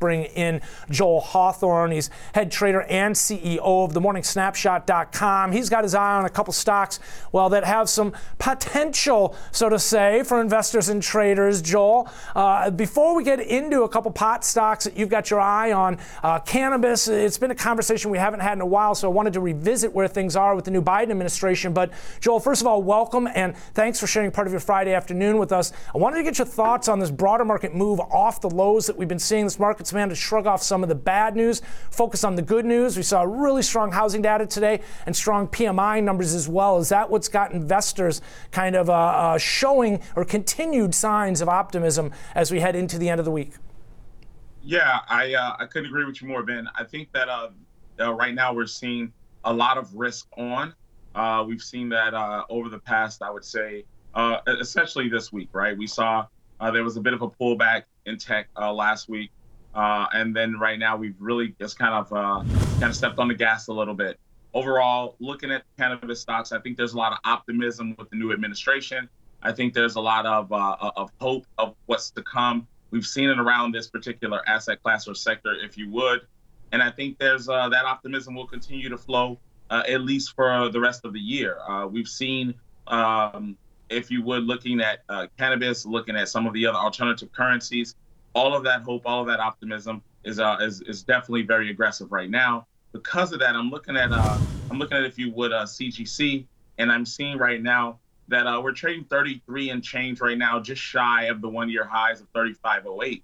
bring in Joel Hawthorne. He's head trader and CEO of the morningsnapshot.com. He's got his eye on a couple stocks, well, that have some potential, so to say, for investors and traders. Joel, uh, before we get into a couple pot stocks that you've got your eye on, uh, cannabis, it's been a conversation we haven't had in a while, so I wanted to revisit where things are with the new Biden administration. But Joel, first of all, welcome and thanks for sharing part of your Friday afternoon with us. I wanted to get your thoughts on this broader market move off the lows that we've been seeing. This market's man to shrug off some of the bad news, focus on the good news. We saw really strong housing data today and strong PMI numbers as well. Is that what's got investors kind of uh, uh, showing or continued signs of optimism as we head into the end of the week? Yeah, I uh, I couldn't agree with you more, Ben. I think that uh, uh, right now we're seeing a lot of risk on. Uh, we've seen that uh, over the past, I would say, uh, essentially this week, right? We saw there was a bit of a pullback in tech last week, uh, and then right now we've really just kind of kind of stepped on the gas a little bit. Overall, looking at cannabis stocks, I think there's a lot of optimism with the new administration. I think there's a lot of of hope of what's to come. We've seen it around this particular asset class or sector, if you would. And I think there's uh, that optimism will continue to flow uh, at least for the rest of the year. Uh, we've seen, um, if you would, looking at uh, cannabis, looking at some of the other alternative currencies, all of that hope, all of that optimism is uh, is, is definitely very aggressive right now. Because of that, I'm looking at uh, I'm looking at if you would CGC, and I'm seeing right now that we're trading 33 and change right now, just shy of the one-year highs of 35.08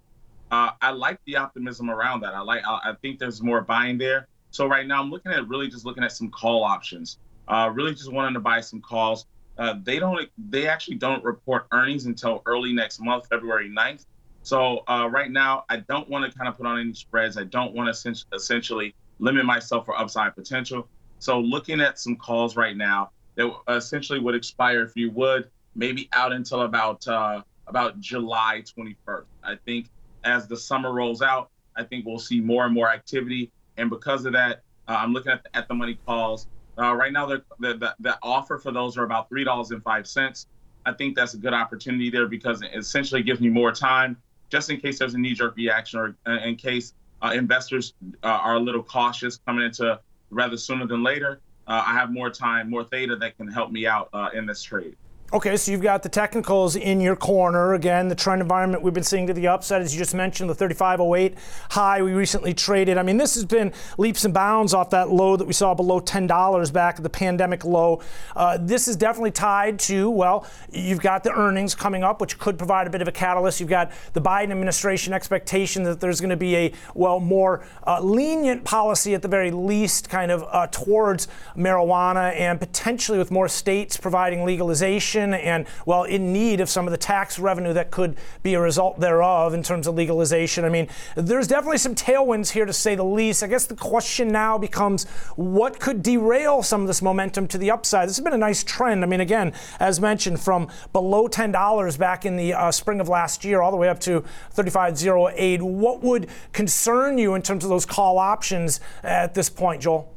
uh, I like the optimism around that. I like. I, I, think there's more buying there. So right now, I'm looking at really just looking at some call options. Uh, really just wanting to buy some calls. Uh, they don't. They actually don't report earnings until early next month, February 9th. So uh, right now, I don't want to kind of put on any spreads. I don't want to essentially limit myself for upside potential. So looking at some calls right now that essentially would expire if you would maybe out until about uh, about July 21st. I think as the summer rolls out, I think we'll see more and more activity. And because of that, uh, I'm looking at the, at the money calls. Uh, right now, the, the, the offer for those are about three dollars and five cents. I think that's a good opportunity there because it essentially gives me more time, just in case there's a knee-jerk reaction or uh, in case uh, investors uh, are a little cautious coming into rather sooner than later. Uh, I have more time, more theta that can help me out in this trade. Okay, so you've got the technicals in your corner. Again, the trend environment we've been seeing to the upside, as you just mentioned, the 3508 high we recently traded. I mean, this has been leaps and bounds off that low that we saw below $10 back at the pandemic low. Uh, this is definitely tied to, well, you've got the earnings coming up, which could provide a bit of a catalyst. You've got the Biden administration expectation that there's going to be a, well, more uh, lenient policy at the very least, kind of uh, towards marijuana and potentially with more states providing legalization and, well, in need of some of the tax revenue that could be a result thereof in terms of legalization. I mean, there's definitely some tailwinds here to say the least. I guess the question now becomes what could derail some of this momentum to the upside? This has been a nice trend. I mean, again, as mentioned, from below $10 back in the uh, spring of last year all the way up to 35.08. What would concern you in terms of those call options at this point, Joel?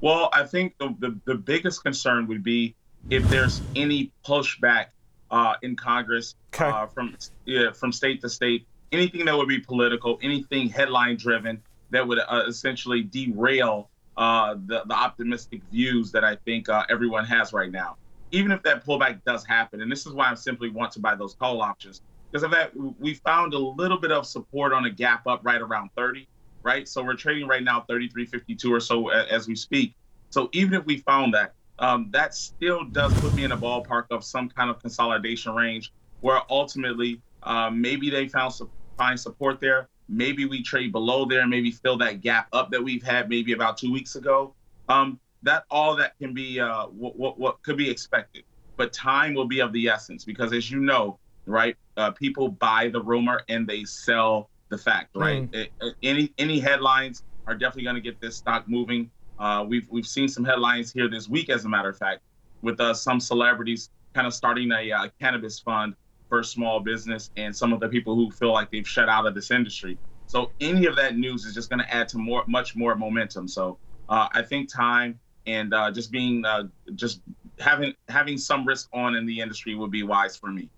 Well, I think the, the, the biggest concern would be if there's any pushback uh, in Congress okay. uh, from yeah, from state to state, anything that would be political, anything headline driven that would uh, essentially derail uh, the, the optimistic views that I think uh, everyone has right now. Even if that pullback does happen, and this is why I simply want to buy those call options, because of that, we found a little bit of support on a gap up right around 30, right? So we're trading right now 33.52 or so as we speak. So even if we found that, um, that still does put me in a ballpark of some kind of consolidation range where ultimately uh, maybe they found some find support there. Maybe we trade below there, maybe fill that gap up that we've had maybe about two weeks ago. Um, that all that can be uh, what, what, what could be expected, but time will be of the essence because as you know, right, uh, people buy the rumor and they sell the fact, right? Mm. It, it, any any headlines are definitely going to get this stock moving. Uh, we've we've seen some headlines here this week, as a matter of fact, with uh, some celebrities kind of starting a uh, cannabis fund for small business, and some of the people who feel like they've shut out of this industry. So any of that news is just going to add to more, much more momentum. So uh, I think time and uh, just being uh, just having having some risk on in the industry would be wise for me.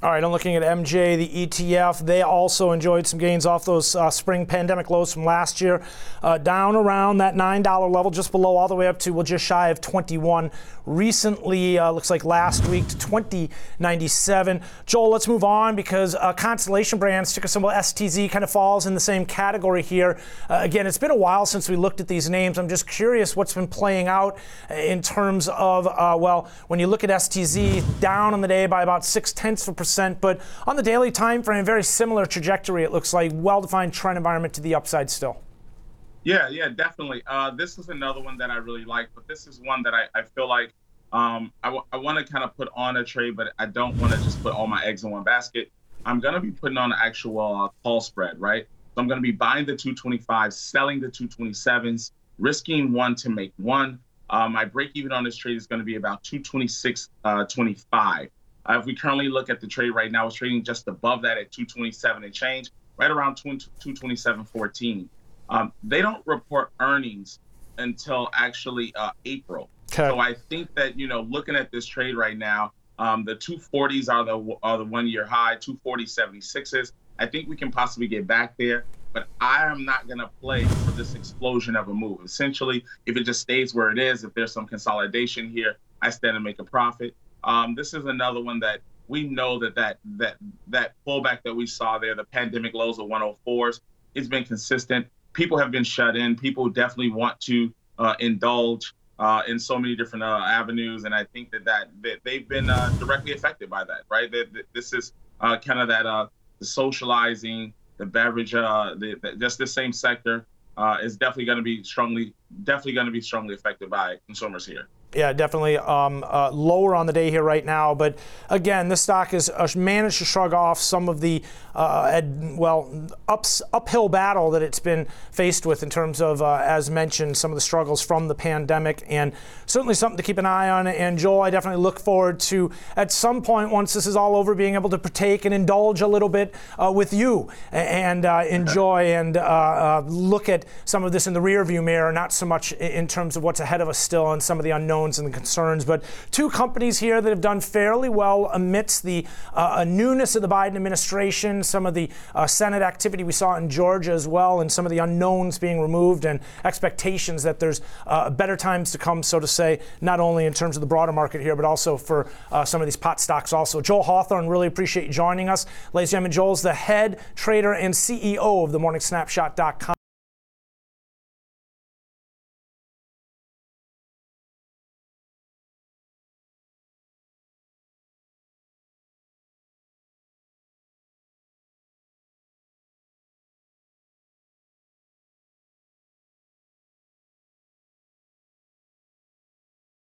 All right, I'm looking at MJ, the ETF. They also enjoyed some gains off those uh, spring pandemic lows from last year, uh, down around that $9 level, just below, all the way up to, well, just shy of 21. Recently, uh, looks like last week to 2097. Joel, let's move on because uh, Constellation Brands, ticker symbol STZ, kind of falls in the same category here. Uh, again, it's been a while since we looked at these names. I'm just curious what's been playing out in terms of, uh, well, when you look at STZ, down on the day by about six tenths of a percent but on the daily time frame, very similar trajectory. It looks like well-defined trend environment to the upside still. Yeah, yeah, definitely. Uh, this is another one that I really like, but this is one that I, I feel like um, I, w- I want to kind of put on a trade, but I don't want to just put all my eggs in one basket. I'm going to be putting on an actual uh, call spread, right? So I'm going to be buying the 225, selling the 227s, risking one to make one. Uh, my break even on this trade is going to be about 226.25. Uh, if we currently look at the trade right now, it's trading just above that at 227 and change, right around 227.14. Um, they don't report earnings until actually uh, April. Okay. So I think that you know, looking at this trade right now, um, the 240s are the are the one year high, 240 76s. I think we can possibly get back there, but I am not going to play for this explosion of a move. Essentially, if it just stays where it is, if there's some consolidation here, I stand to make a profit. Um, this is another one that we know that that that that pullback that we saw there, the pandemic lows of 104s, it's been consistent. People have been shut in. People definitely want to uh, indulge uh, in so many different uh, avenues, and I think that that, that they've been uh, directly affected by that. Right, that, that this is uh, kind of that uh, the socializing, the beverage, the, the, just the same sector is definitely going to be strongly, definitely going to be strongly affected by consumers here. Yeah, definitely um, uh, lower on the day here right now. But again, this stock has uh, managed to shrug off some of the, uh, well, ups, uphill battle that it's been faced with in terms of, uh, as mentioned, some of the struggles from the pandemic. And certainly something to keep an eye on. And Joel, I definitely look forward to, at some point, once this is all over, being able to partake and indulge a little bit uh, with you and uh, enjoy and look at some of this in the rearview mirror, not so much in terms of what's ahead of us still and some of the unknowns and the concerns. But two companies here that have done fairly well amidst the uh, newness of the Biden administration, some of the uh, Senate activity we saw in Georgia as well, and some of the unknowns being removed, and expectations that there's uh, better times to come, so to say, not only in terms of the broader market here, but also for uh, some of these pot stocks also. Joel Hawthorne, really appreciate you joining us. Ladies and gentlemen, Joel's the head trader and CEO of the morningsnapshot.com.